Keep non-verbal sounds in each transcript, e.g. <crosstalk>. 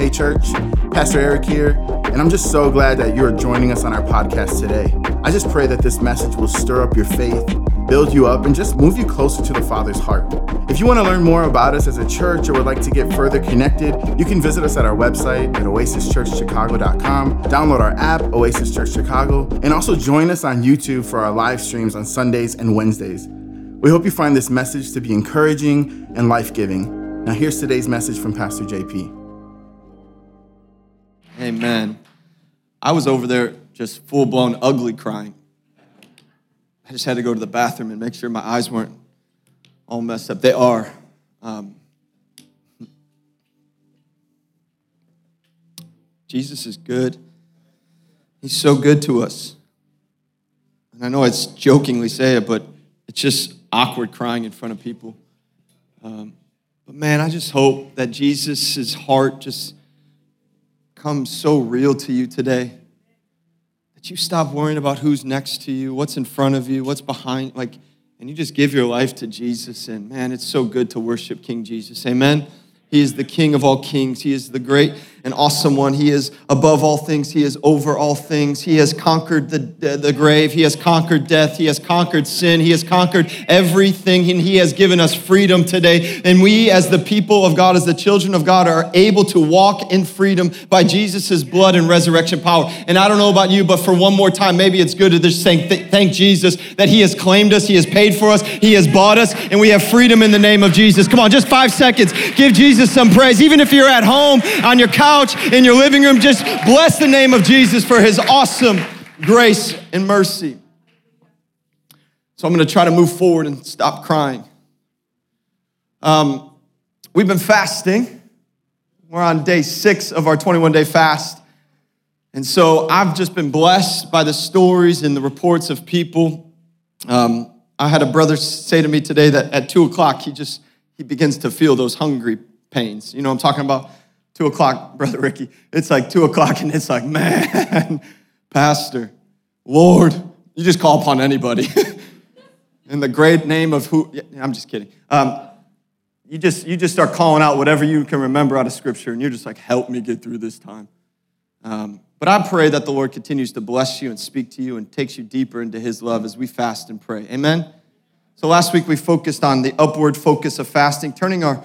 Hey, church, Pastor Eric here, and I'm just so glad that you're joining us on our podcast today. I just pray that this message will stir up your faith, build you up, and just move you closer to the Father's heart. If you want to learn more about us as a church or would like to get further connected, you can visit us at our website at oasischurchchicago.com, download our app, Oasis Church Chicago, and also join us on YouTube for our live streams on Sundays and Wednesdays. We hope you find this message to be encouraging and life giving. Now, here's today's message from Pastor JP. Amen. I was over there just full blown ugly crying. I just had to go to the bathroom and make sure my eyes weren't all messed up. They are. Um, Jesus is good. He's so good to us. And I know it's jokingly say it, but it's just awkward crying in front of people. Um, but man, I just hope that Jesus' heart just comes so real to you today that you stop worrying about who's next to you, what's in front of you, what's behind, like, and you just give your life to Jesus. And man, it's so good to worship King Jesus. Amen. He is the King of all kings. He is the great and awesome one. He is above all things. He is over all things. He has conquered the, the, grave. He has conquered death. He has conquered sin. He has conquered everything. And He has given us freedom today. And we, as the people of God, as the children of God, are able to walk in freedom by Jesus' blood and resurrection power. And I don't know about you, but for one more time, maybe it's good to just say thank Jesus that He has claimed us, He has paid for us, He has bought us, and we have freedom in the name of Jesus. Come on, just five seconds. Give Jesus some praise. Even if you're at home, on your couch, in your living room, just bless the name of Jesus for his awesome grace and mercy. So I'm going to try to move forward and stop crying. Um, we've been fasting. We're on day six of our 21 day fast. And so I've just been blessed by the stories and the reports of people. Um, I had a brother say to me today that at two o'clock, he just he begins to feel those hungry pains. You know I'm talking about? Two o'clock, Brother Ricky. It's like two o'clock, and it's like, man, <laughs> Pastor, Lord, you just call upon anybody. <laughs> In the great name of who, I'm just kidding. Um, you just, you just start calling out whatever you can remember out of Scripture, and you're just like, help me get through this time. Um, but I pray that the Lord continues to bless you and speak to you and takes you deeper into His love as we fast and pray. Amen? So last week we focused on the upward focus of fasting, turning our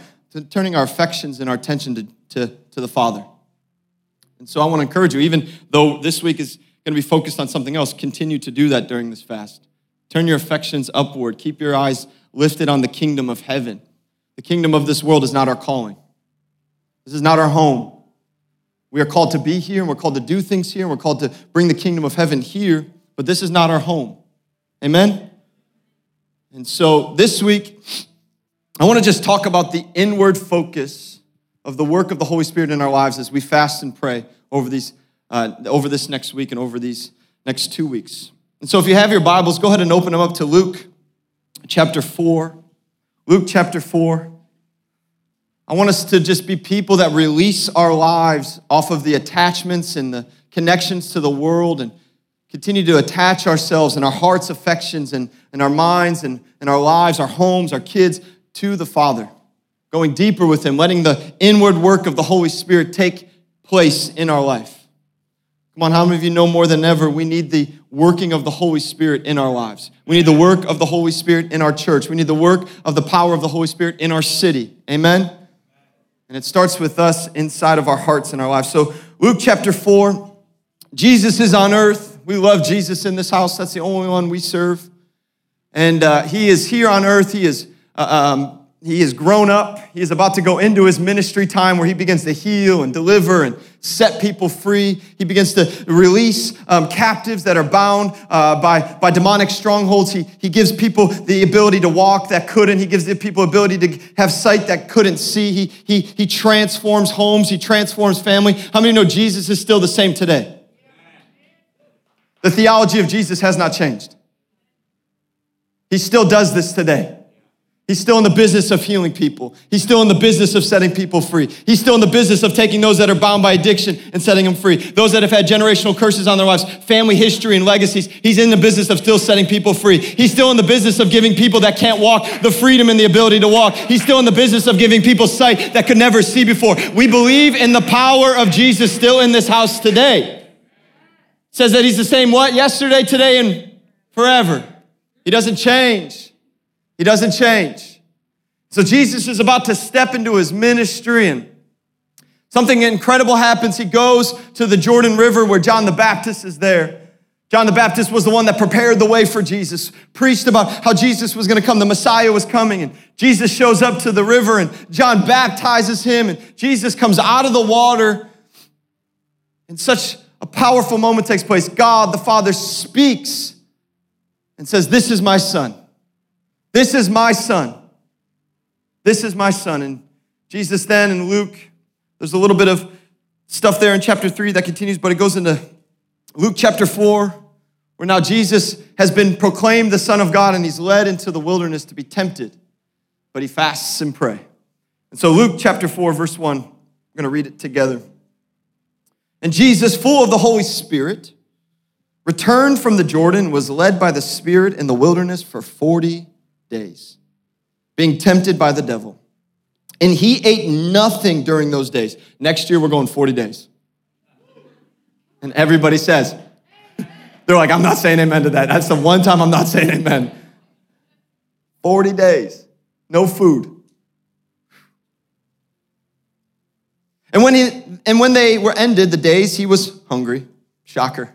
turning our affections and our attention to, to, to the Father. And so I want to encourage you, even though this week is going to be focused on something else, continue to do that during this fast. Turn your affections upward. Keep your eyes lifted on the kingdom of heaven. The kingdom of this world is not our calling. This is not our home. We are called to be here and we're called to do things here and we're called to bring the kingdom of heaven here, but this is not our home. Amen? And so this week, I want to just talk about the inward focus of the work of the Holy Spirit in our lives as we fast and pray over these uh, over this next week and over these next two weeks. And so, if you have your Bibles, go ahead and open them up to Luke chapter four. Luke chapter four. I want us to just be people that release our lives off of the attachments and the connections to the world and continue to attach ourselves and our hearts, affections, and, and our minds and, and our lives, our homes, our kids to the Father, going deeper with Him, letting the inward work of the Holy Spirit take place in our life. Come on, how many of you know more than ever we need the working of the Holy Spirit in our lives? We need the work of the Holy Spirit in our church. We need the work of the power of the Holy Spirit in our city. Amen? And it starts with us inside of our hearts and our lives. So, Luke chapter 4, Jesus is on earth. We love Jesus in this house. That's the only one we serve. And uh, he is here on earth. He is uh, um, he has grown up. He is about to go into his ministry time where he begins to heal and deliver and set people free. He begins to release um, captives that are bound uh, by, by demonic strongholds. He, he gives people the ability to walk that couldn't. He gives the people ability to have sight that couldn't see. He, he, he transforms homes. He transforms family. How many know Jesus is still the same today? The theology of Jesus has not changed. He still does this today. He's still in the business of healing people. He's still in the business of setting people free. He's still in the business of taking those that are bound by addiction and setting them free. Those that have had generational curses on their lives, family history and legacies. He's in the business of still setting people free. He's still in the business of giving people that can't walk the freedom and the ability to walk. He's still in the business of giving people sight that could never see before. We believe in the power of Jesus still in this house today. It says that he's the same what? Yesterday, today, and forever. He doesn't change. He doesn't change. So Jesus is about to step into his ministry and something incredible happens. He goes to the Jordan River where John the Baptist is there. John the Baptist was the one that prepared the way for Jesus, preached about how Jesus was going to come, the Messiah was coming, and Jesus shows up to the river and John baptizes him, and Jesus comes out of the water. And such a powerful moment takes place. God the Father speaks and says, This is my son. This is my son. This is my son. And Jesus then in Luke, there's a little bit of stuff there in chapter 3 that continues, but it goes into Luke chapter 4, where now Jesus has been proclaimed the Son of God and he's led into the wilderness to be tempted, but he fasts and pray. And so Luke chapter 4, verse 1, we're going to read it together. And Jesus, full of the Holy Spirit, returned from the Jordan, was led by the Spirit in the wilderness for 40 days, being tempted by the devil. And he ate nothing during those days. Next year, we're going 40 days. And everybody says, <laughs> they're like, I'm not saying amen to that. That's the one time I'm not saying amen. 40 days, no food. And when, he, and when they were ended, the days, he was hungry. Shocker.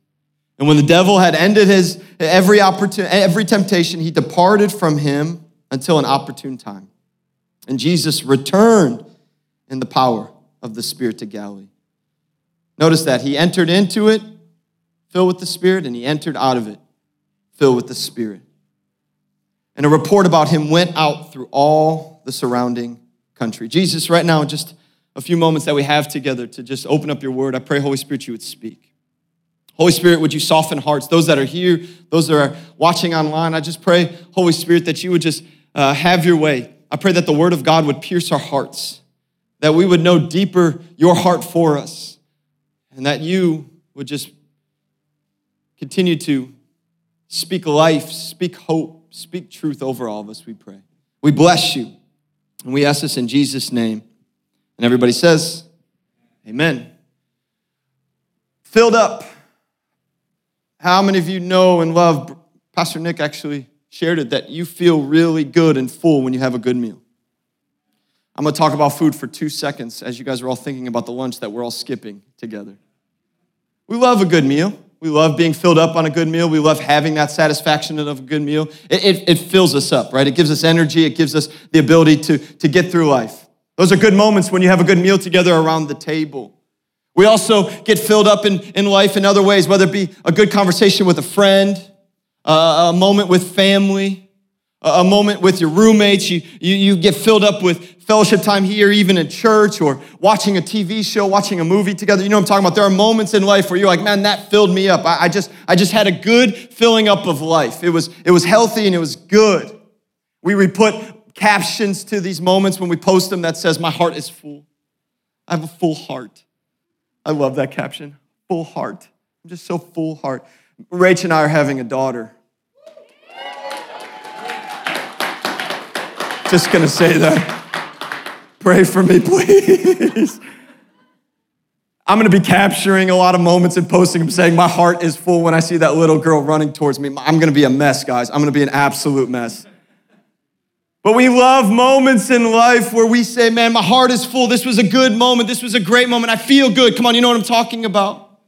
And when the devil had ended his every opportunity, every temptation, he departed from him until an opportune time. And Jesus returned in the power of the Spirit to Galilee. Notice that he entered into it filled with the Spirit, and he entered out of it filled with the Spirit. And a report about him went out through all the surrounding country. Jesus, right now, in just a few moments that we have together to just open up your word, I pray, Holy Spirit, you would speak. Holy Spirit, would you soften hearts? Those that are here, those that are watching online, I just pray, Holy Spirit, that you would just uh, have your way. I pray that the word of God would pierce our hearts that we would know deeper your heart for us, and that you would just continue to speak life, speak hope, speak truth over all of us, we pray. We bless you, and we ask this in Jesus' name. And everybody says, Amen. Filled up. How many of you know and love? Pastor Nick actually shared it that you feel really good and full when you have a good meal. I'm gonna talk about food for two seconds as you guys are all thinking about the lunch that we're all skipping together. We love a good meal. We love being filled up on a good meal. We love having that satisfaction of a good meal. It, it, it, fills us up, right? It gives us energy. It gives us the ability to, to get through life. Those are good moments when you have a good meal together around the table. We also get filled up in, in life in other ways, whether it be a good conversation with a friend, uh, a moment with family, a moment with your roommates. You, you, you get filled up with fellowship time here, even in church, or watching a TV show, watching a movie together. You know what I'm talking about? There are moments in life where you're like, man, that filled me up. I, I just, I just had a good filling up of life. It was, it was healthy and it was good. We, we put captions to these moments when we post them that says, My heart is full. I have a full heart. I love that caption. Full heart. I'm just so full heart. Rach and I are having a daughter. Just gonna say that. Pray for me, <laughs> please. I'm gonna be capturing a lot of moments and posting them saying, My heart is full when I see that little girl running towards me. I'm gonna be a mess, guys. I'm gonna be an absolute mess. But we love moments in life where we say, Man, my heart is full. This was a good moment. This was a great moment. I feel good. Come on, you know what I'm talking about.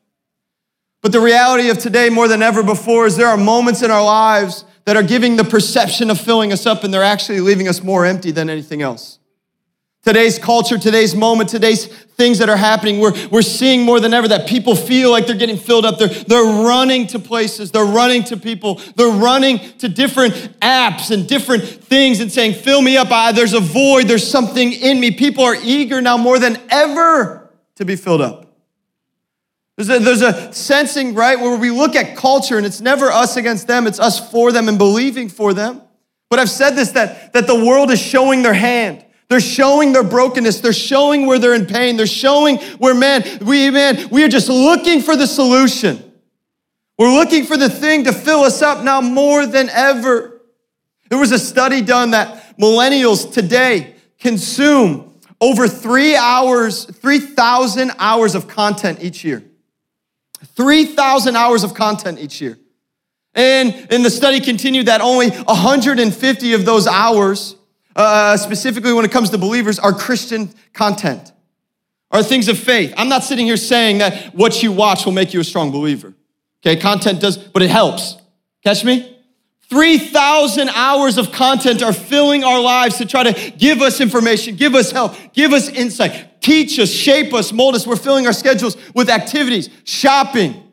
But the reality of today, more than ever before, is there are moments in our lives that are giving the perception of filling us up and they're actually leaving us more empty than anything else. Today's culture, today's moment, today's things that are happening, we're, we're seeing more than ever that people feel like they're getting filled up. They're, they're running to places, they're running to people, they're running to different apps and different things and saying, Fill me up. I, there's a void, there's something in me. People are eager now more than ever to be filled up. There's a, there's a sensing, right, where we look at culture and it's never us against them, it's us for them and believing for them. But I've said this that, that the world is showing their hand. They're showing their brokenness. They're showing where they're in pain. They're showing where, man, we, man, we are just looking for the solution. We're looking for the thing to fill us up now more than ever. There was a study done that millennials today consume over three hours, 3,000 hours of content each year. 3,000 hours of content each year. And, and the study continued that only 150 of those hours, uh, specifically when it comes to believers, are Christian content, are things of faith. I'm not sitting here saying that what you watch will make you a strong believer. Okay, content does, but it helps. Catch me? 3,000 hours of content are filling our lives to try to give us information, give us help, give us insight, teach us, shape us, mold us. We're filling our schedules with activities, shopping.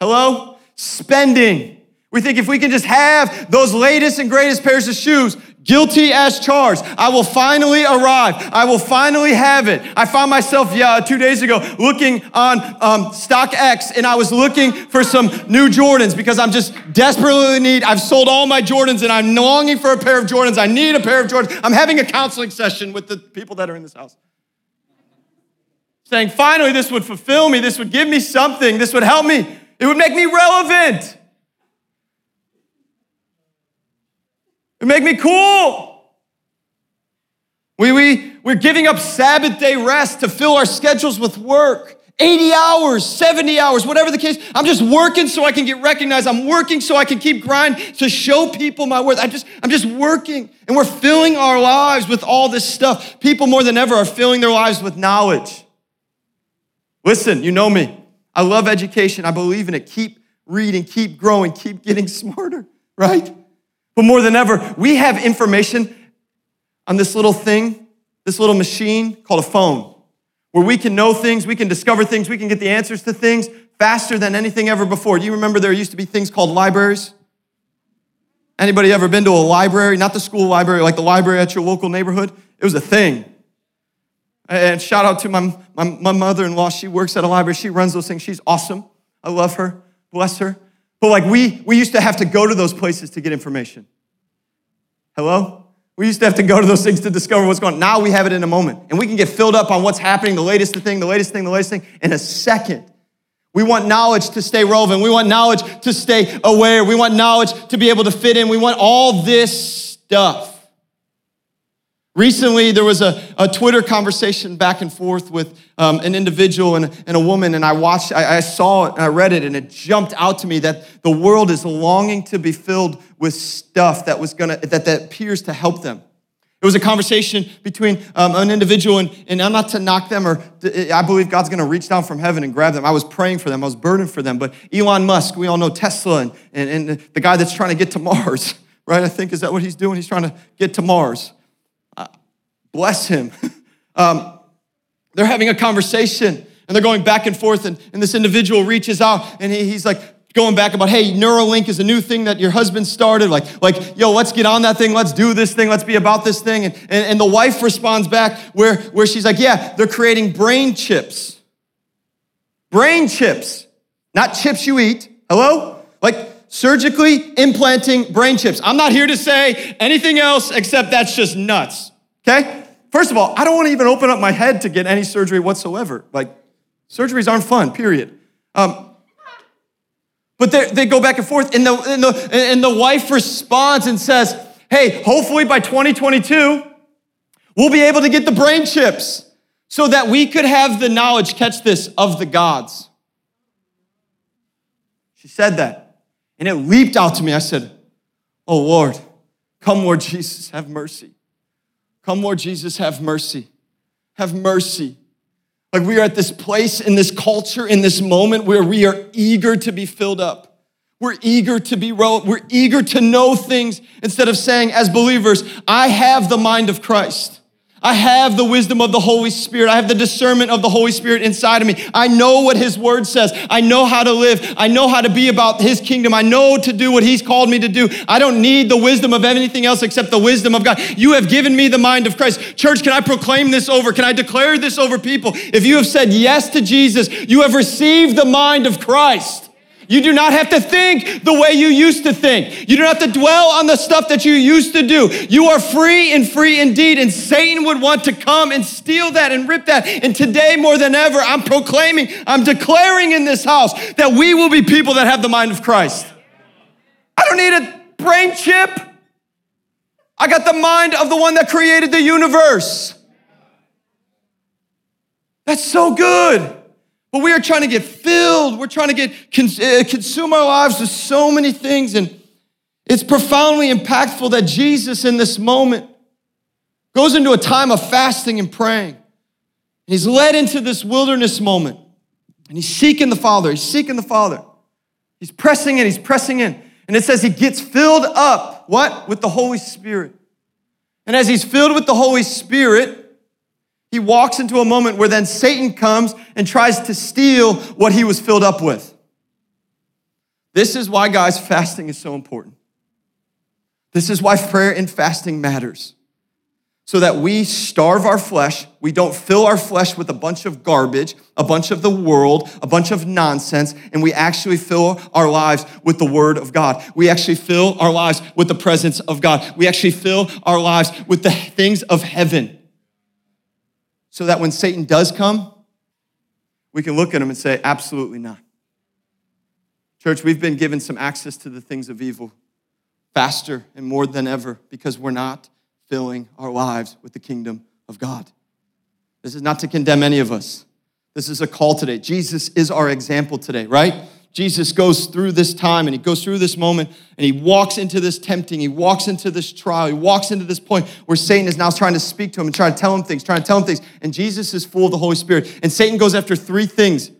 Hello? Spending. We think if we can just have those latest and greatest pairs of shoes, guilty as charged, I will finally arrive. I will finally have it. I found myself, yeah, two days ago looking on um, StockX and I was looking for some new Jordans because I'm just desperately need. I've sold all my Jordans and I'm longing for a pair of Jordans. I need a pair of Jordans. I'm having a counseling session with the people that are in this house saying, finally, this would fulfill me. This would give me something. This would help me. It would make me relevant. It make me cool. We, we, we're giving up Sabbath day rest to fill our schedules with work. 80 hours, 70 hours, whatever the case. I'm just working so I can get recognized. I'm working so I can keep grinding to show people my worth. I just, I'm just working. And we're filling our lives with all this stuff. People more than ever are filling their lives with knowledge. Listen, you know me. I love education. I believe in it. Keep reading, keep growing, keep getting <laughs> smarter, right? But more than ever, we have information on this little thing, this little machine called a phone, where we can know things, we can discover things, we can get the answers to things faster than anything ever before. Do you remember there used to be things called libraries? Anybody ever been to a library? Not the school library, like the library at your local neighborhood? It was a thing. And shout out to my, my, my mother in law. She works at a library. She runs those things. She's awesome. I love her. Bless her. But like we, we used to have to go to those places to get information. Hello? We used to have to go to those things to discover what's going on. Now we have it in a moment. And we can get filled up on what's happening, the latest thing, the latest thing, the latest thing in a second. We want knowledge to stay relevant. We want knowledge to stay aware. We want knowledge to be able to fit in. We want all this stuff. Recently, there was a, a Twitter conversation back and forth with um, an individual and, and, a woman, and I watched, I, I saw it, and I read it, and it jumped out to me that the world is longing to be filled with stuff that was gonna that, that appears to help them. It was a conversation between um, an individual, and, and I'm not to knock them, or to, I believe God's gonna reach down from heaven and grab them. I was praying for them, I was burdened for them. But Elon Musk, we all know Tesla, and, and, and the guy that's trying to get to Mars, <laughs> right? I think, is that what he's doing? He's trying to get to Mars bless him. um, they're having a conversation and they're going back and forth, and, and this individual reaches out and he, he's like, going back about, hey, Neuralink is a new thing that your husband started. Like, like, yo, let's get on that thing. Let's do this thing. Let's be about this thing. And, and, and the wife responds back where, where she's like, yeah, they're creating brain chips. Brain chips, not chips you eat. Hello? Like surgically implanting brain chips. I'm not here to say anything else except that's just nuts. Okay? First of all, I don't want to even open up my head to get any surgery whatsoever. Like, surgeries aren't fun, period. Um, but they, go back and forth, and the, and, the, and the wife responds and says, Hey, hopefully by 2022, We'll be able to get the brain chips so that we could have the knowledge, catch this, of the gods. She said that. And it leaped out to me. I said, Oh Lord, come, Lord Jesus, have mercy. Come, Lord Jesus, have mercy. Have mercy. Like we are at this place in this culture, in this moment where we are eager to be filled up. We're eager to be. We're eager to know things instead of saying, as believers, I have the mind of Christ. I have the wisdom of the Holy Spirit. I have the discernment of the Holy Spirit inside of me. I know what His Word says. I know how to live. I know how to be about His kingdom. I know to do what He's called me to do. I don't need the wisdom of anything else except the wisdom of God. You have given me the mind of Christ. Church, can I proclaim this over? Can I declare this over people? If you have said yes to Jesus, you have received the mind of Christ. You do not have to think the way you used to think. You don't have to dwell on the stuff that you used to do. You are free and free indeed. And Satan would want to come and steal that and rip that. And today, more than ever, I'm proclaiming, I'm declaring in this house that we will be people that have the mind of Christ. I don't need a brain chip. I got the mind of the one that created the universe. That's so good. But we are trying to get filled. We're trying to get uh, consume our lives with so many things. And it's profoundly impactful that Jesus in this moment goes into a time of fasting and praying. And he's led into this wilderness moment. And he's seeking the Father. He's seeking the Father. He's pressing in, he's pressing in. And it says he gets filled up, what? With the Holy Spirit. And as he's filled with the Holy Spirit, he walks into a moment where then Satan comes and tries to steal what he was filled up with. This is why, guys, fasting is so important. This is why prayer and fasting matters. So that we starve our flesh, we don't fill our flesh with a bunch of garbage, a bunch of the world, a bunch of nonsense, and we actually fill our lives with the Word of God. We actually fill our lives with the presence of God. We actually fill our lives with the things of heaven so that when Satan does come, we can look at him and say, absolutely not. Church, we've been given some access to the things of evil faster and more than ever because we're not filling our lives with the kingdom of God. This is not to condemn any of us. This is a call today. Jesus is our example today, right? Jesus goes through this time and he goes through this moment and he walks into this tempting, he walks into this trial, he walks into this point where Satan is now trying to speak to him and trying to tell him things, trying to tell him things. And Jesus is full of the Holy Spirit. And Satan goes after three things.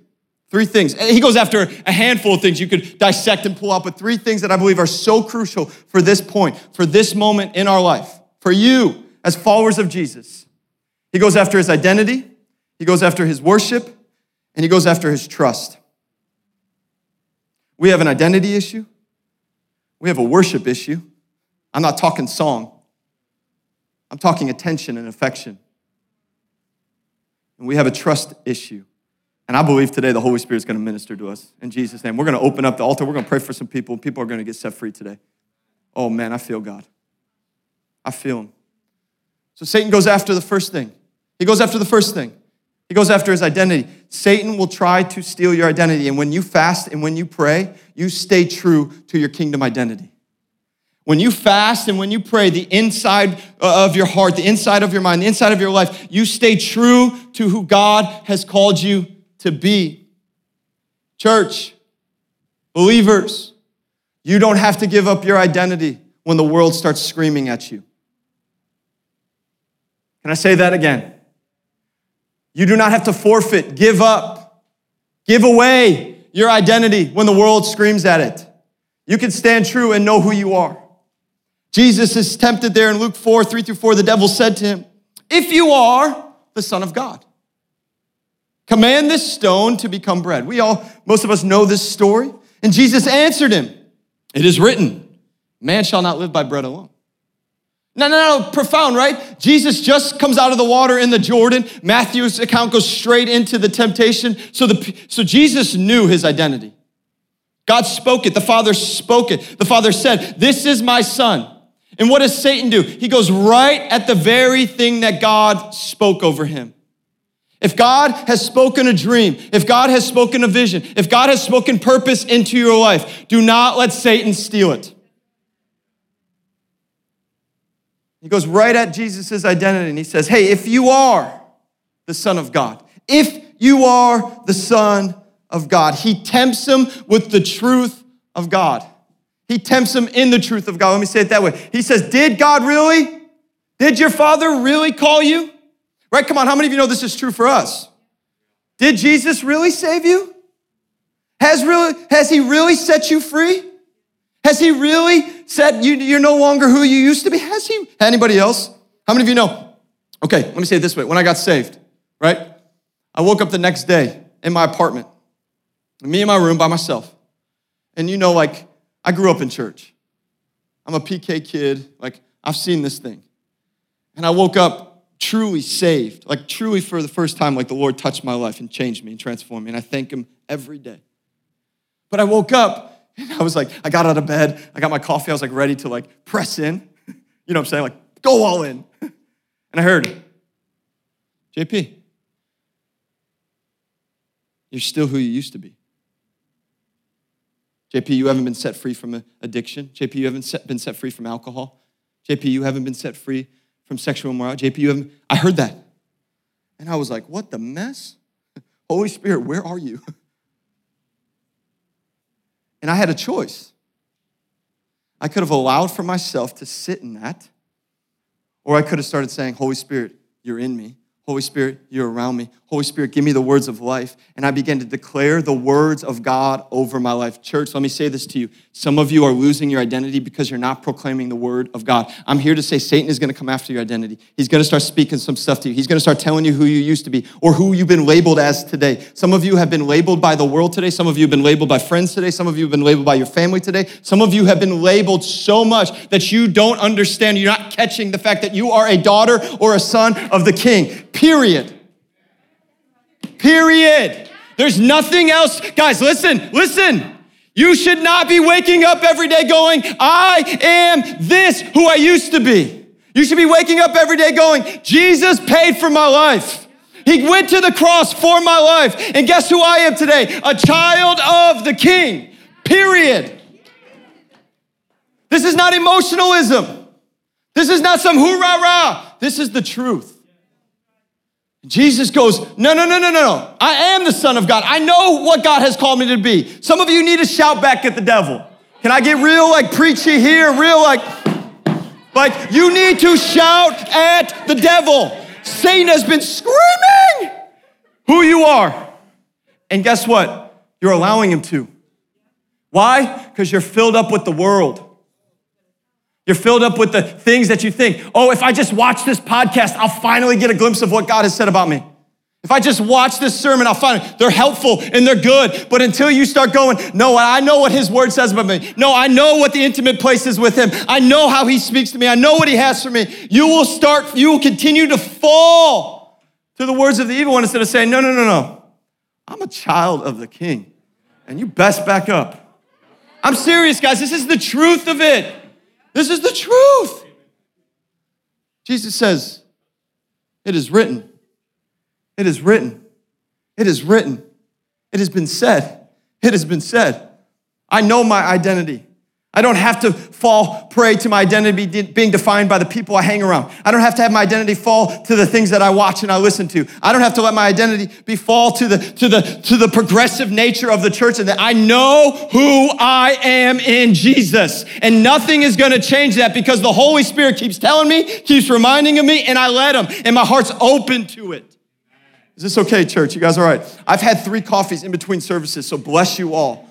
Three things. He goes after a handful of things you could dissect and pull out, but three things that I believe are so crucial for this point, for this moment in our life, for you as followers of Jesus. He goes after his identity, he goes after his worship, and he goes after his trust. We have an identity issue. We have a worship issue. I'm not talking song, I'm talking attention and affection. And we have a trust issue. And I believe today the Holy Spirit is going to minister to us in Jesus' name. We're going to open up the altar. We're going to pray for some people. People are going to get set free today. Oh man, I feel God. I feel Him. So Satan goes after the first thing. He goes after the first thing. He goes after his identity. Satan will try to steal your identity. And when you fast and when you pray, you stay true to your kingdom identity. When you fast and when you pray, the inside uh, of your heart, the inside of your mind, the inside of your life, you stay true to who God has called you to be. Church, believers, you don't have to give up your identity when the world starts screaming at you. Can I say that again? You do not have to forfeit, give up, give away your identity when the world screams at it. You can stand true and know who you are. Jesus is tempted there in Luke 4 3 through 4. The devil said to him, If you are the Son of God, command this stone to become bread. We all, most of us know this story. And Jesus answered him, It is written, Man shall not live by bread alone no, no, no, profound, right? Jesus just comes out of the water in the Jordan. Matthew's account goes straight into the temptation. So, the, so Jesus knew his identity. God spoke it. The Father spoke it. The Father said, This is my son. And what does Satan do? He goes right at the very thing that God spoke over him. If God has spoken a dream, if God has spoken a vision, if God has spoken purpose into your life, do not let Satan steal it. He goes right at Jesus' identity and he says, Hey, if you are the Son of God, if you are the Son of God, he tempts him with the truth of God. He tempts him in the truth of God. Let me say it that way. He says, Did God really? Did your father really call you? Right? Come on, how many of you know this is true for us? Did Jesus really save you? Has, really, has he really set you free? Has he really said you, you're no longer who you used to be? Has he? Anybody else? How many of you know? Okay, let me say it this way. When I got saved, right? I woke up the next day in my apartment, me in my room by myself. And you know, like, I grew up in church. I'm a PK kid. Like, I've seen this thing. And I woke up truly saved, like, truly for the first time, like, the Lord touched my life and changed me and transformed me. And I thank Him every day. But I woke up and <laughs> I was like, I got out of bed, I got my coffee, I was like ready to like press in. <laughs> You know what I'm saying? Like, go all in. <laughs> And I heard, JP, you're still who you used to be. JP, you haven't been set free from addiction. JP, you haven't set, been set free from alcohol. JP, you haven't been set free from sexual immorality. JP, you haven't. I heard that. And I was like, what the mess? Holy Spirit, where are you? And I had a choice. I could have allowed for myself to sit in that, or I could have started saying, Holy Spirit, you're in me. Holy Spirit, you're around me. Holy Spirit, give me the words of life. And I began to declare the words of God over my life. Church, let me say this to you. Some of you are losing your identity because you're not proclaiming the word of God. I'm here to say Satan is going to come after your identity. He's going to start speaking some stuff to you. He's going to start telling you who you used to be or who you've been labeled as today. Some of you have been labeled by the world today. Some of you have been labeled by friends today. Some of you have been labeled by your family today. Some of you have been labeled so much that you don't understand. You're not catching the fact that you are a daughter or a son of the king. Period. Period. There's nothing else. Guys, listen, listen. You should not be waking up every day going, I am this who I used to be. You should be waking up every day going, Jesus paid for my life. He went to the cross for my life. And guess who I am today? A child of the king. Period. This is not emotionalism. This is not some hoorah rah. This is the truth. Jesus goes, No, no, no, no, no. I am the Son of God. I know what God has called me to be. Some of you need to shout back at the devil. Can I get real, like, preachy here? Real, like, like, you need to shout at the devil. Satan has been screaming who you are. And guess what? You're allowing him to. Why? Because you're filled up with the world. You're filled up with the things that you think, oh, if I just watch this podcast, I'll finally get a glimpse of what God has said about me. If I just watch this sermon, I'll find they're helpful and they're good. But until you start going, no, I know what his word says about me. No, I know what the intimate place is with him. I know how he speaks to me. I know what he has for me. You will start, you will continue to fall to the words of the evil one instead of saying, no, no, no, no. I'm a child of the king. And you best back up. I'm serious, guys. This is the truth of it. This is the truth. Jesus says, It is written. It is written. It is written. It has been said. It has been said. I know my identity. I don't have to fall prey to my identity being defined by the people I hang around. I don't have to have my identity fall to the things that I watch and I listen to. I don't have to let my identity be fall to the to the to the progressive nature of the church and that I know who I am in Jesus. And nothing is going to change that because the Holy Spirit keeps telling me, keeps reminding of me and I let him and my heart's open to it. Is this okay, church? You guys all right? I've had 3 coffees in between services, so bless you all.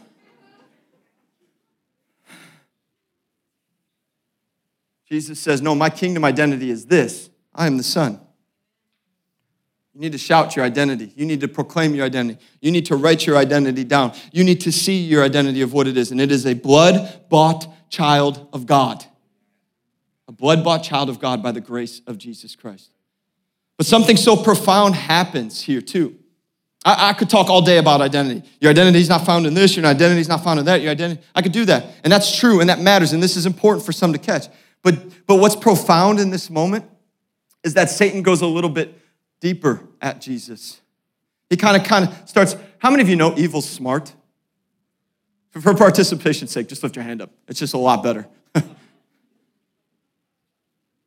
Jesus says, No, my kingdom identity is this I am the Son. You need to shout your identity. You need to proclaim your identity. You need to write your identity down. You need to see your identity of what it is. And it is a blood bought child of God. A blood bought child of God by the grace of Jesus Christ. But something so profound happens here, too. I, I, could talk all day about identity. Your identity is not found in this, your identity is not found in that, your identity. I could do that. And that's true and that matters. And this is important for some to catch. But, but what's profound in this moment is that Satan goes a little bit deeper at Jesus. He kind of kind of starts. How many of you know evil's smart? For participation's sake, just lift your hand up. It's just a lot better. <laughs>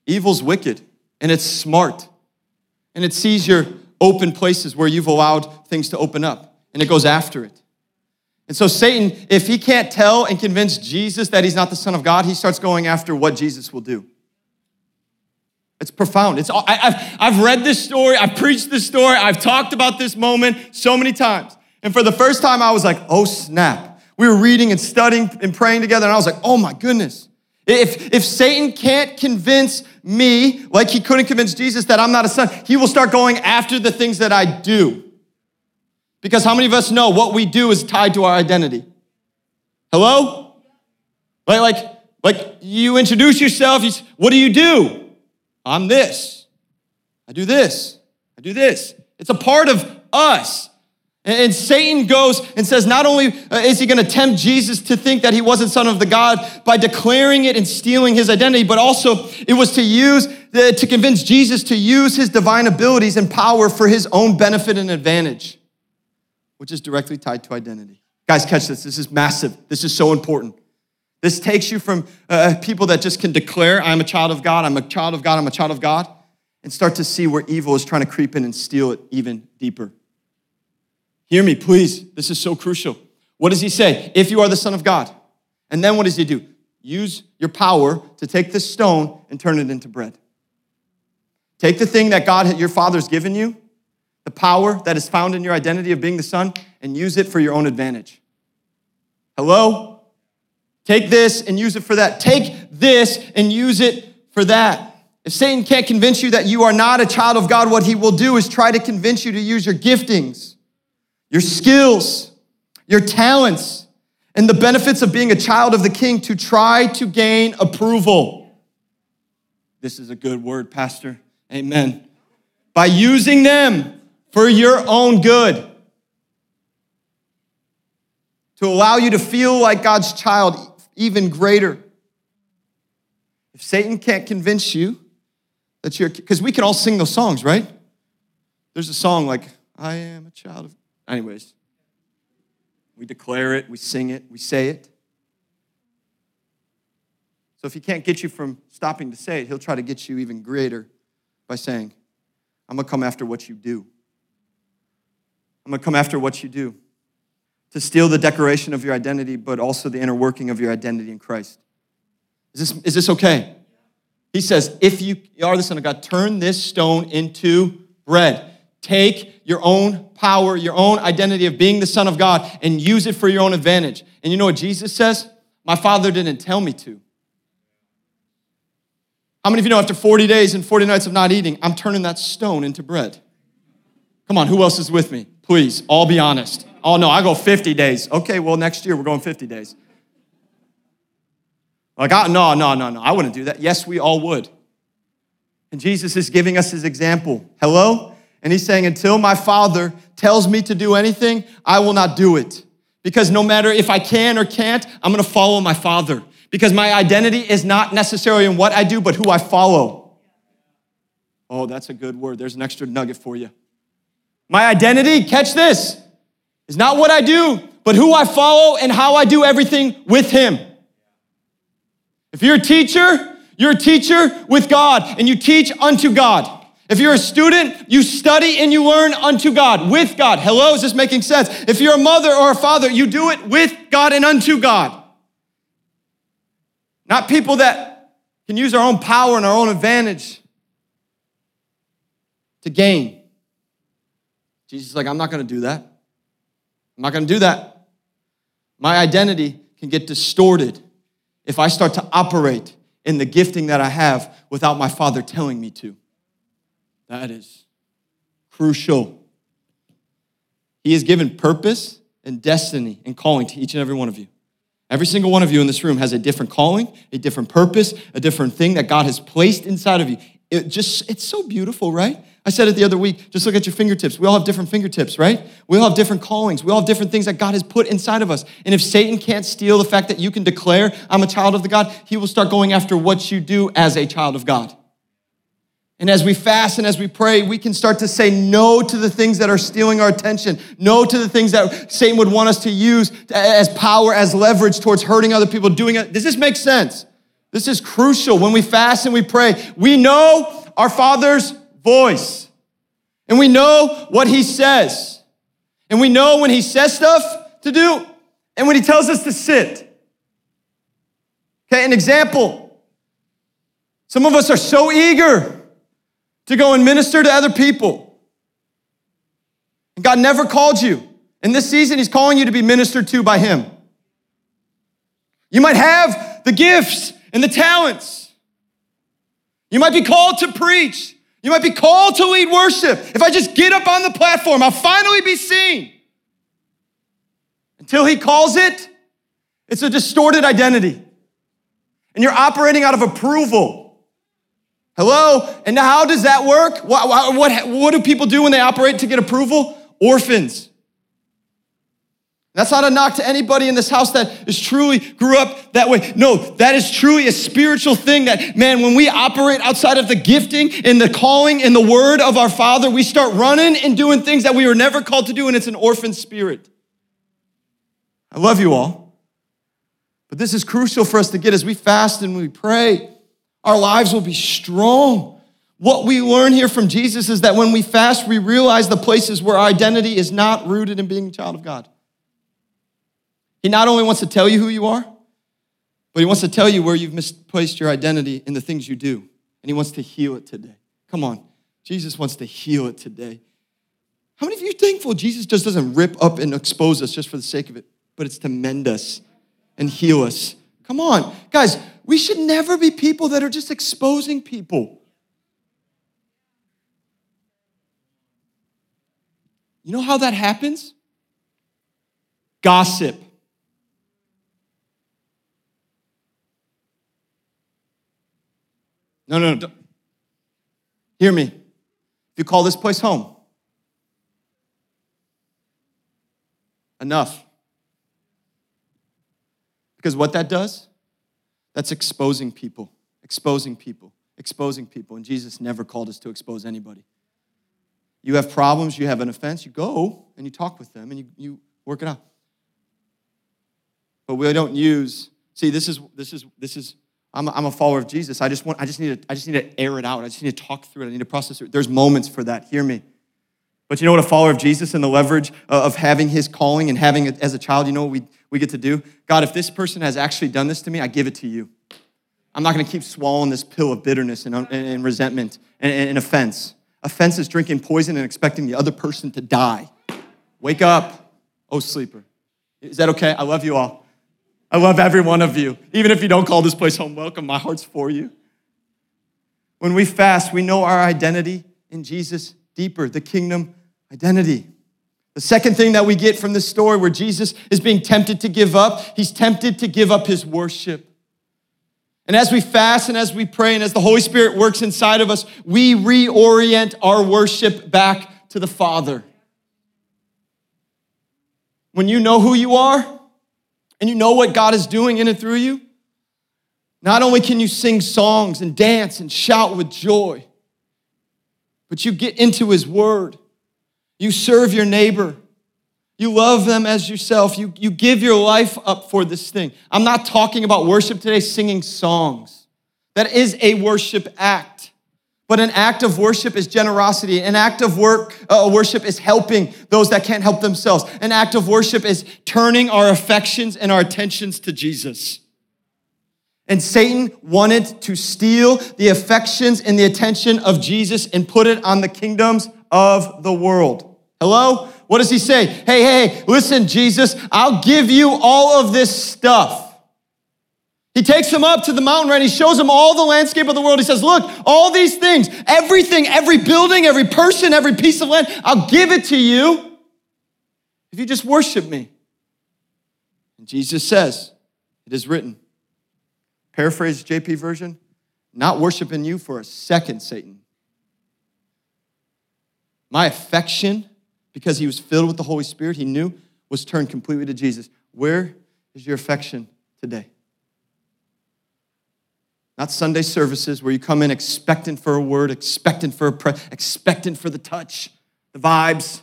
Evil's wicked and it's smart. And it sees your open places where you've allowed things to open up and it goes after it. And so, Satan, if he can't tell and convince Jesus that he's not the Son of God, he starts going after what Jesus will do. It's profound. It's, I, have I've read this story, I've preached this story, I've talked about this moment so many times. And for the first time, I was like, oh snap. We were reading and studying and praying together, and I was like, oh my goodness. If, if Satan can't convince me, like he couldn't convince Jesus that I'm not a son, he will start going after the things that I do. Because how many of us know what we do is tied to our identity? Hello? Like, like, like you introduce yourself, you, what do you do? I'm this. I do this. I do this. It's a part of us. And Satan goes and says, not only uh, is he going to tempt Jesus to think that he wasn't son of the God by declaring it and stealing his identity, but also it was to use, to convince Jesus to use his divine abilities and power for his own benefit and advantage which is directly tied to identity. Guys, catch this. This is massive. This is so important. This takes you from uh, people that just can declare, I'm a child of God, I'm a child of God, I'm a child of God, and start to see where evil is trying to creep in and steal it even deeper. Hear me, please. This is so crucial. What does he say? If you are the Son of God. And then what does he do? Use your power to take this stone and turn it into bread. Take the thing that God, your Father's given you, the power that is found in your identity of being the Son and use it for your own advantage. Hello? Take this and use it for that. Take this and use it for that. If Satan can't convince you that you are not a child of God, what he will do is try to convince you to use your giftings, your skills, your talents, and the benefits of being a child of the king to try to gain approval. This is a good word, Pastor. Amen. By using them for your own good. To allow you to feel like God's child even greater. If Satan can't convince you that you're, because we can all sing those songs, right? There's a song like, I am a child of, anyways. We declare it, we sing it, we say it. So if he can't get you from stopping to say it, he'll try to get you even greater by saying, I'm gonna come after what you do. I'm going to come after what you do to steal the decoration of your identity, but also the inner working of your identity in Christ. Is this, is this okay? He says, if you are the Son of God, turn this stone into bread. Take your own power, your own identity of being the Son of God, and use it for your own advantage. And you know what Jesus says? My Father didn't tell me to. How many of you know after 40 days and 40 nights of not eating, I'm turning that stone into bread? Come on, who else is with me? Please, all be honest. Oh, no, I go 50 days. Okay, well, next year we're going 50 days. Like, I, no, no, no, no, I wouldn't do that. Yes, we all would. And Jesus is giving us his example. Hello? And he's saying, until my Father tells me to do anything, I will not do it. Because no matter if I can or can't, I'm gonna follow my Father. Because my identity is not necessarily in what I do, but who I follow. Oh, that's a good word. There's an extra nugget for you. My identity, catch this, is not what I do, but who I follow and how I do everything with Him. If you're a teacher, you're a teacher with God and you teach unto God. If you're a student, you study and you learn unto God, with God. Hello, is this making sense? If you're a mother or a father, you do it with God and unto God. Not people that can use our own power and our own advantage to gain. Jesus is like, I'm not going to do that. I'm not going to do that. My identity can get distorted if I start to operate in the gifting that I have without my Father telling me to. That is crucial. He has given purpose and destiny and calling to each and every one of you. Every single one of you in this room has a different calling, a different purpose, a different thing that God has placed inside of you. It just, it's so beautiful, right? I said it the other week. Just look at your fingertips. We all have different fingertips, right? We all have different callings. We all have different things that God has put inside of us. And if Satan can't steal the fact that you can declare, I'm a child of the God, he will start going after what you do as a child of God. And as we fast and as we pray, we can start to say no to the things that are stealing our attention, no to the things that Satan would want us to use as power, as leverage towards hurting other people, doing it. Does this make sense? This is crucial when we fast and we pray. We know our Father's voice, and we know what He says, and we know when He says stuff to do and when He tells us to sit. Okay, an example. Some of us are so eager to go and minister to other people. And God never called you. In this season, He's calling you to be ministered to by Him. You might have the gifts and the talents. You might be called to preach. You might be called to lead worship. If I just get up on the platform, I'll finally be seen. Until He calls it, it's a distorted identity. And you're operating out of approval. Hello? And how does that work? What, what, what do people do when they operate to get approval? Orphans. That's not a knock to anybody in this house that is truly grew up that way. No, that is truly a spiritual thing that, man, when we operate outside of the gifting and the calling and the word of our Father, we start running and doing things that we were never called to do, and it's an orphan spirit. I love you all. But this is crucial for us to get as we fast and we pray. Our lives will be strong. What we learn here from Jesus is that when we fast, we realize the places where our identity is not rooted in being a child of God. He not only wants to tell you who you are, but he wants to tell you where you've misplaced your identity in the things you do. And he wants to heal it today. Come on. Jesus wants to heal it today. How many of you thankful Jesus just doesn't rip up and expose us just for the sake of it, but it's to mend us and heal us? Come on. Guys, we should never be people that are just exposing people. You know how that happens? Gossip. No, no, no. Hear me. If you call this place home, enough. Because what that does, that's exposing people, exposing people, exposing people. And Jesus never called us to expose anybody. You have problems, you have an offense, you go and you talk with them and you, you work it out. But we don't use, see, this is this is this is I'm a, I'm a follower of Jesus. I just want, I just need to, I just need to air it out. I just need to talk through it. I need to process it. There's moments for that. Hear me. But you know what a follower of Jesus and the leverage of having his calling and having it as a child, you know what we, we get to do? God, if this person has actually done this to me, I give it to you. I'm not going to keep swallowing this pill of bitterness and, and resentment and, and offense. Offense is drinking poison and expecting the other person to die. Wake up, oh sleeper. Is that okay? I love you all. I love every one of you. Even if you don't call this place home, welcome. My heart's for you. When we fast, we know our identity in Jesus deeper, the kingdom identity. The second thing that we get from this story where Jesus is being tempted to give up, he's tempted to give up his worship. And as we fast and as we pray and as the Holy Spirit works inside of us, we reorient our worship back to the Father. When you know who you are, and you know what God is doing in and through you, not only can you sing songs and dance and shout with joy, but you get into His Word. You serve your neighbor. You love them as yourself. You, you give your life up for this thing. I'm not talking about worship today, singing songs. That is a worship act. But an act of worship is generosity. An act of work, uh, worship is helping those that can't help themselves. An act of worship is turning our affections and our attentions to Jesus. And Satan wanted to steal the affections and the attention of Jesus and put it on the kingdoms of the world. Hello? What does he say? Hey, hey, listen, Jesus, I'll give you all of this stuff. He takes him up to the mountain, right? He shows him all the landscape of the world. He says, Look, all these things, everything, every building, every person, every piece of land, I'll give it to you if you just worship me. And Jesus says, It is written. Paraphrase JP version, not worshiping you for a second, Satan. My affection, because he was filled with the Holy Spirit, he knew, was turned completely to Jesus. Where is your affection today? Not Sunday services where you come in expectant for a word, expectant for a prayer, expectant for the touch, the vibes.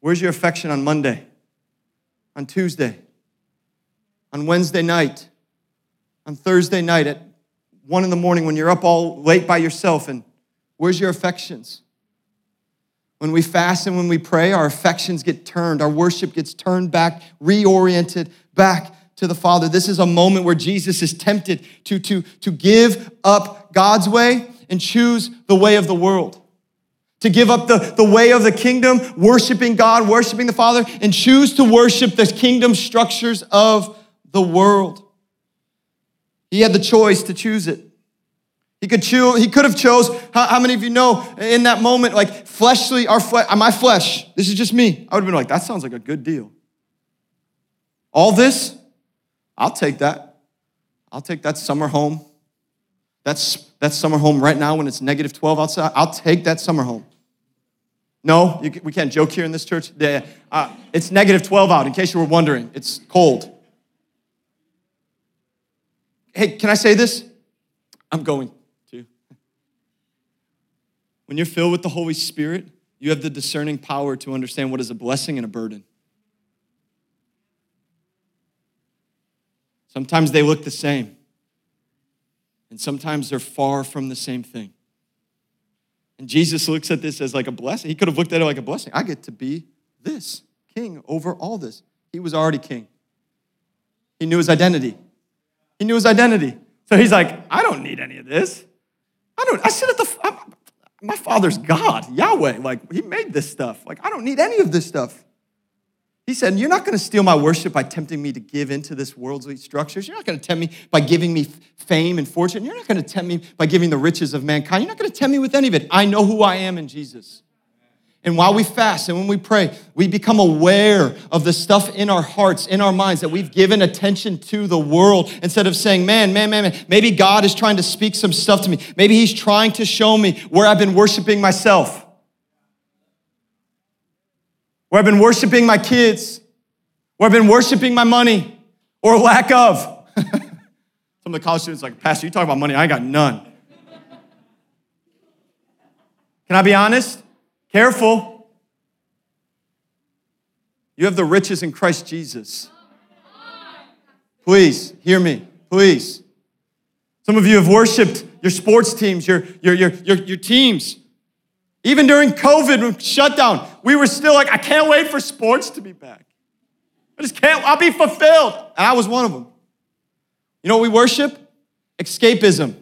Where's your affection on Monday, on Tuesday, on Wednesday night, on Thursday night at one in the morning when you're up all late by yourself and where's your affections? When we fast and when we pray, our affections get turned, our worship gets turned back, reoriented back to the Father. This is a moment where Jesus is tempted to, to, to give up God's way and choose the way of the world. To give up the, the way of the kingdom, worshiping God, worshiping the Father, and choose to worship the kingdom structures of the world. He had the choice to choose it. He could choose, he could have chose, how, how, many of you know in that moment, like fleshly, our flesh, my flesh, this is just me. I would have been like, that sounds like a good deal. All this, I'll take that. I'll take that summer home. That's that summer home right now when it's negative 12 outside. I'll take that summer home. No, you, we can't joke here in this church. Yeah, uh, it's negative 12 out, in case you were wondering. It's cold. Hey, can I say this? I'm going to. When you're filled with the Holy Spirit, you have the discerning power to understand what is a blessing and a burden. Sometimes they look the same, and sometimes they're far from the same thing. And Jesus looks at this as like a blessing. He could have looked at it like a blessing. I get to be this king over all this. He was already king. He knew his identity. He knew his identity. So he's like, I don't need any of this. I don't, I sit at the, I'm, my father's God, Yahweh. Like, he made this stuff. Like, I don't need any of this stuff. He said, You're not going to steal my worship by tempting me to give into this worldly structures. You're not going to tempt me by giving me fame and fortune. You're not going to tempt me by giving the riches of mankind. You're not going to tempt me with any of it. I know who I am in Jesus. And while we fast and when we pray, we become aware of the stuff in our hearts, in our minds, that we've given attention to the world instead of saying, man, man, man, man, maybe God is trying to speak some stuff to me. Maybe He's trying to show me where I've been worshiping myself where I've been worshiping my kids, where I've been worshiping my money or lack of. <laughs> Some of the college students like, Pastor, you talk about money, I got none. Can I be honest? Careful. You have the riches in Christ Jesus. Please, hear me, please. Some of you have worshiped your sports teams, your, your, your, your, your teams. Even during COVID shutdown, we were still like, I can't wait for sports to be back. I just can't, I'll be fulfilled. And I was one of them. You know what we worship? Escapism.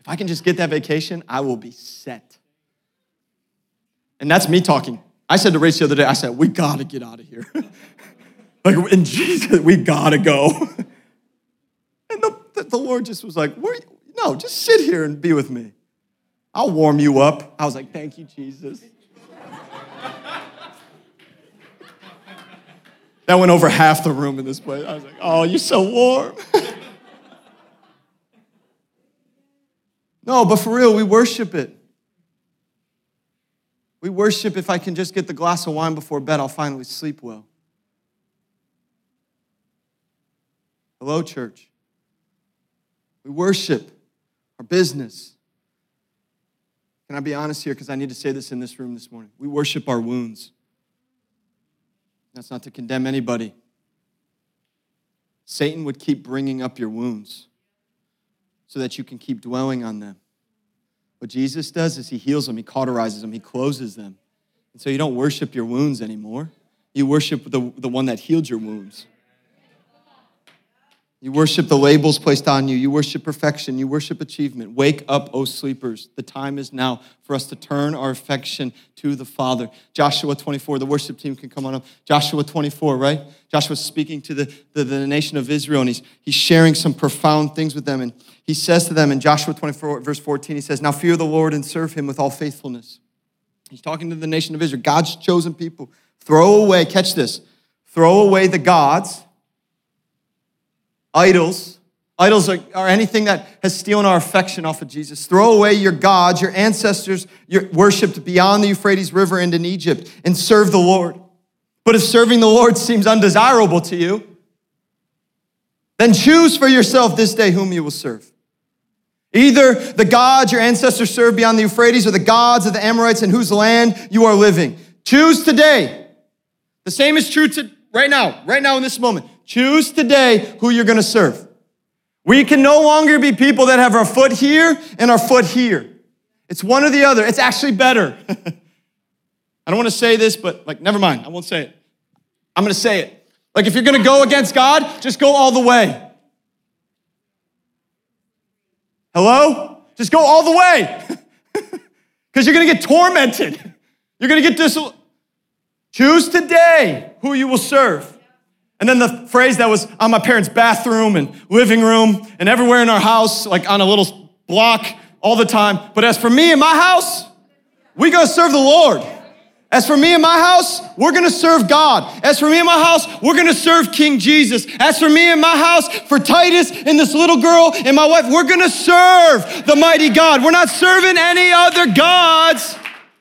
If I can just get that vacation, I will be set. And that's me talking. I said to Rachel the other day, I said, we gotta get out of here. <laughs> like in Jesus, we gotta go. <laughs> and the, the Lord just was like, no, just sit here and be with me. I'll warm you up. I was like, thank you, Jesus. that went over half the room in this place. I was like, oh, you're so warm. no, but for real, we worship it. We worship if I can just get the glass of wine before bed, I'll finally sleep well. Hello, church. We worship our business. Can I be honest here? Because I need to say this in this room this morning. We worship our wounds. That's not to condemn anybody. Satan would keep bringing up your wounds so that you can keep dwelling on them. What Jesus does is he heals them, he cauterizes them, he closes them. And so you don't worship your wounds anymore. You worship the, the one that healed your wounds. You worship the labels placed on you. You worship perfection. You worship achievement. Wake up, O sleepers. The time is now for us to turn our affection to the Father. Joshua 24, the worship team can come on up. Joshua 24, right? Joshua's speaking to the, the, the nation of Israel and he's, he's sharing some profound things with them. And he says to them in Joshua 24, verse 14, he says, Now fear the Lord and serve him with all faithfulness. He's talking to the nation of Israel, God's chosen people. Throw away, catch this, throw away the gods idols. Idols are, are, anything that has stolen our affection off of Jesus. Throw away your gods, your ancestors your worshipped beyond the Euphrates River and in Egypt, and serve the Lord. But if serving the Lord seems undesirable to you, then choose for yourself this day whom you will serve. Either the gods your ancestors served beyond the Euphrates or the gods of the Amorites in whose land you are living. Choose today. The same is true to right now, right now in this moment. Choose today who you're going to serve. We can no longer be people that have our foot here and our foot here. It's one or the other. It's actually better. <laughs> I don't want to say this, but like, never mind. I won't say it. I'm going to say it. Like, if you're going to go against God, just go all the way. Hello? Just go all the way. <laughs> Because you're going to get tormented. <laughs> You're going to get dis. Choose today who you will serve. And then the phrase that was on my parents' bathroom and living room and everywhere in our house, like on a little block all the time. But as for me and my house, we gonna serve the Lord. As for me and my house, we're gonna serve God. As for me and my house, we're gonna serve King Jesus. As for me and my house, for Titus and this little girl and my wife, we're gonna serve the mighty God. We're not serving any other gods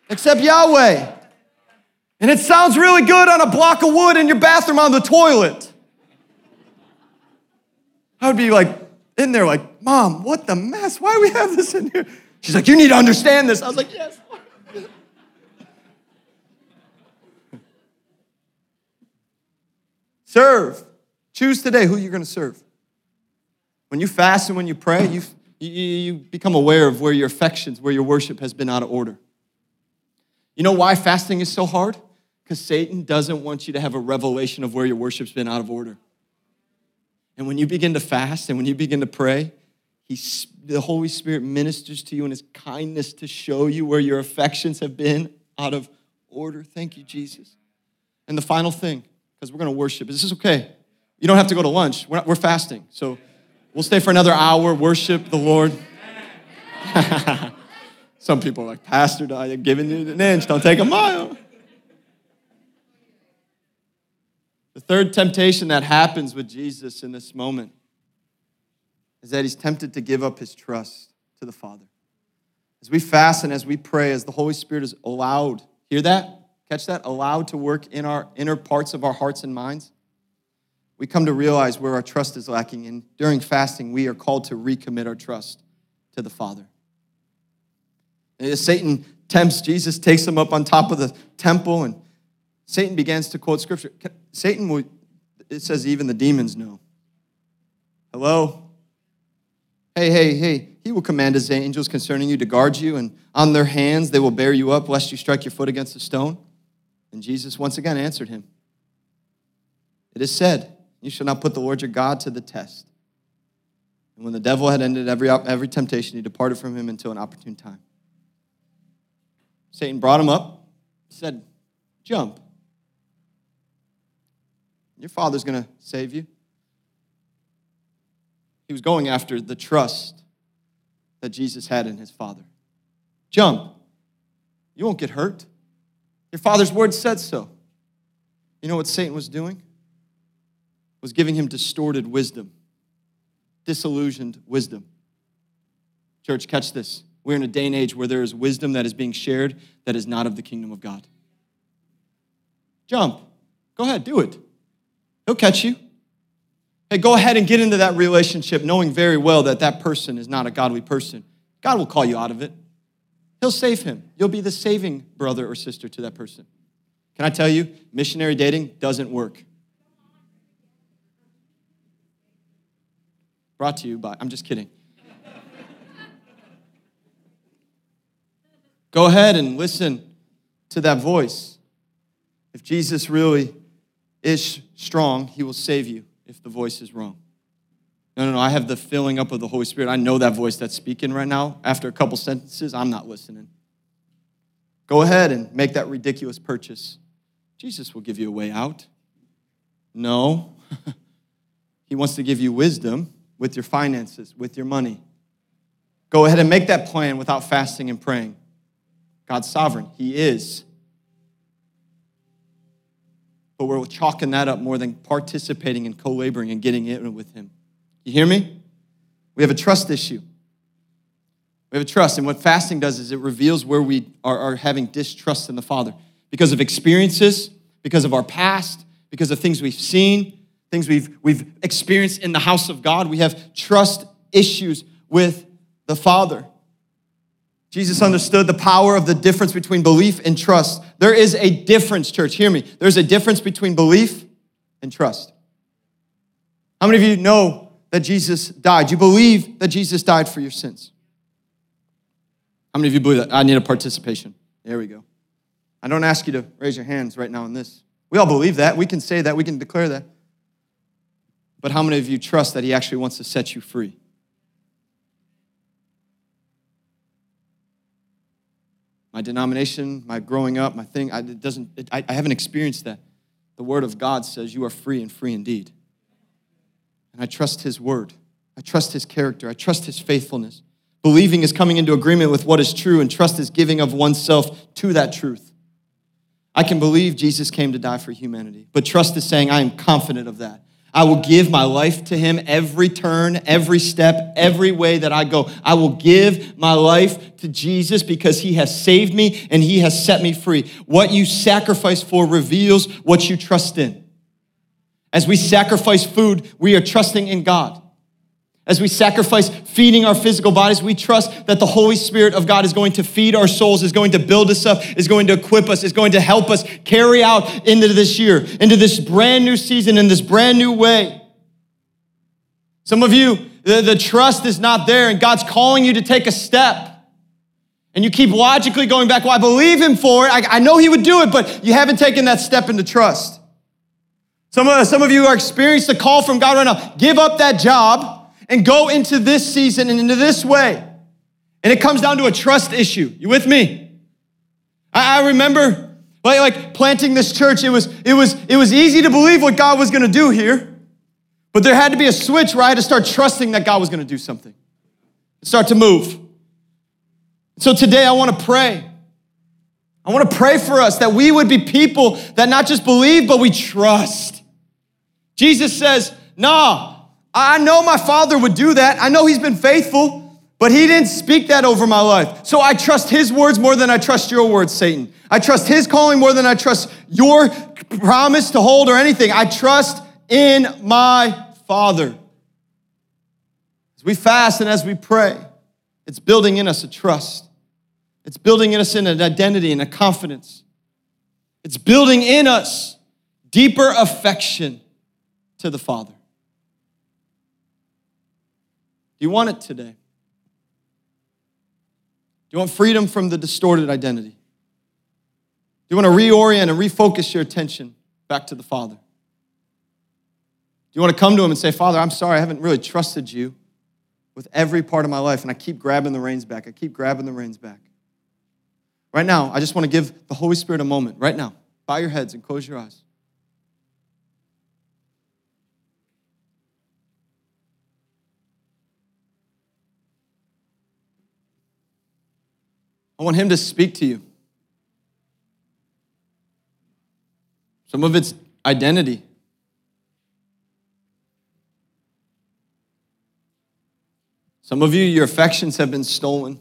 except Yahweh. And it sounds really good on a block of wood in your bathroom on the toilet. I would be like in there, like, Mom, what the mess? Why do we have this in here? She's like, You need to understand this. I was like, Yes. <laughs> serve. Choose today who you're going to serve. When you fast and when you pray, you, you, you become aware of where your affections, where your worship has been out of order. You know why fasting is so hard? Because Satan doesn't want you to have a revelation of where your worship's been out of order. And when you begin to fast and when you begin to pray, he, the Holy Spirit ministers to you in his kindness to show you where your affections have been out of order. Thank you, Jesus. And the final thing, because we're going to worship, is this okay? You don't have to go to lunch. We're, not, we're fasting. So we'll stay for another hour, worship the Lord. <laughs> Some people are like, Pastor, I'm giving you an inch, don't take a mile. The third temptation that happens with Jesus in this moment is that he's tempted to give up his trust to the Father. As we fast and as we pray, as the Holy Spirit is allowed, hear that? Catch that? Allowed to work in our inner parts of our hearts and minds. We come to realize where our trust is lacking, and during fasting, we are called to recommit our trust to the Father. As Satan tempts Jesus, takes him up on top of the temple, and Satan begins to quote scripture. Satan, will, it says, even the demons know. Hello? Hey, hey, hey. He will command his angels concerning you to guard you, and on their hands they will bear you up, lest you strike your foot against a stone. And Jesus once again answered him It is said, You shall not put the Lord your God to the test. And when the devil had ended every, every temptation, he departed from him until an opportune time. Satan brought him up, said, Jump. Your father's going to save you. He was going after the trust that Jesus had in his father. Jump. You won't get hurt. Your father's word said so. You know what Satan was doing? Was giving him distorted wisdom, disillusioned wisdom. Church, catch this. We're in a day and age where there is wisdom that is being shared that is not of the kingdom of God. Jump. Go ahead, do it. He'll catch you. Hey, go ahead and get into that relationship knowing very well that that person is not a godly person. God will call you out of it. He'll save him. You'll be the saving brother or sister to that person. Can I tell you, missionary dating doesn't work. Brought to you by, I'm just kidding. Go ahead and listen to that voice. If Jesus really is strong, he will save you if the voice is wrong. No, no, no. I have the filling up of the Holy Spirit. I know that voice that's speaking right now. After a couple sentences, I'm not listening. Go ahead and make that ridiculous purchase. Jesus will give you a way out. No. <laughs> he wants to give you wisdom with your finances, with your money. Go ahead and make that plan without fasting and praying. God's sovereign. He is. But we're chalking that up more than participating and co laboring and getting in with Him. You hear me? We have a trust issue. We have a trust. And what fasting does is it reveals where we are, are having distrust in the Father because of experiences, because of our past, because of things we've seen, things we've, we've experienced in the house of God. We have trust issues with the Father. Jesus understood the power of the difference between belief and trust. There is a difference, church. Hear me. There's a difference between belief and trust. How many of you know that Jesus died? You believe that Jesus died for your sins? How many of you believe that? I need a participation. There we go. I don't ask you to raise your hands right now on this. We all believe that. We can say that. We can declare that. But how many of you trust that He actually wants to set you free? My denomination, my growing up, my thing, I, it doesn't, it, I, I haven't experienced that. The Word of God says you are free and free indeed. And I trust His Word. I trust His character. I trust His faithfulness. Believing is coming into agreement with what is true, and trust is giving of oneself to that truth. I can believe Jesus came to die for humanity, but trust is saying, I am confident of that. I will give my life to him every turn, every step, every way that I go. I will give my life to Jesus because he has saved me and he has set me free. What you sacrifice for reveals what you trust in. As we sacrifice food, we are trusting in God. As we sacrifice feeding our physical bodies, we trust that the Holy Spirit of God is going to feed our souls, is going to build us up, is going to equip us, is going to help us carry out into this year, into this brand new season, in this brand new way. Some of you, the, the trust is not there, and God's calling you to take a step. And you keep logically going back, well, I believe Him for it. I, I know He would do it, but you haven't taken that step into trust. Some of, some of you are experiencing the call from God right now. Give up that job and go into this season and into this way. And it comes down to a trust issue. You with me? I, I remember like, like planting this church, it was, it, was, it was easy to believe what God was gonna do here, but there had to be a switch where I had to start trusting that God was gonna do something, start to move. So today I wanna pray. I wanna pray for us that we would be people that not just believe, but we trust. Jesus says, nah, I know my father would do that. I know he's been faithful, but he didn't speak that over my life. So I trust his words more than I trust your words, Satan. I trust his calling more than I trust your promise to hold or anything. I trust in my father. As we fast and as we pray, it's building in us a trust. It's building in us an identity and a confidence. It's building in us deeper affection to the Father. Do you want it today? Do you want freedom from the distorted identity? Do you want to reorient and refocus your attention back to the Father? Do you want to come to Him and say, Father, I'm sorry, I haven't really trusted you with every part of my life, and I keep grabbing the reins back. I keep grabbing the reins back. Right now, I just want to give the Holy Spirit a moment. Right now, bow your heads and close your eyes. I want Him to speak to you. Some of it's identity. Some of you, your affections have been stolen.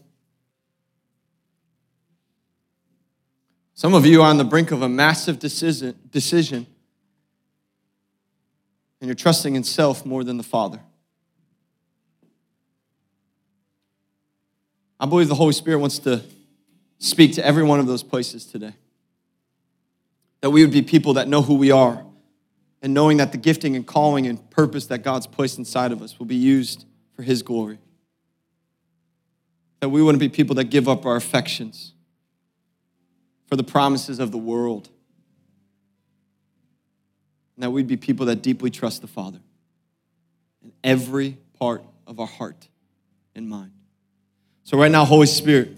Some of you are on the brink of a massive decision, decision and you're trusting in self more than the Father. I believe the Holy Spirit wants to speak to every one of those places today. That we would be people that know who we are and knowing that the gifting and calling and purpose that God's placed inside of us will be used for His glory. That we wouldn't be people that give up our affections for the promises of the world. And that we'd be people that deeply trust the Father in every part of our heart and mind. So, right now, Holy Spirit,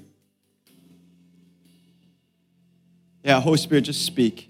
yeah, Holy Spirit, just speak.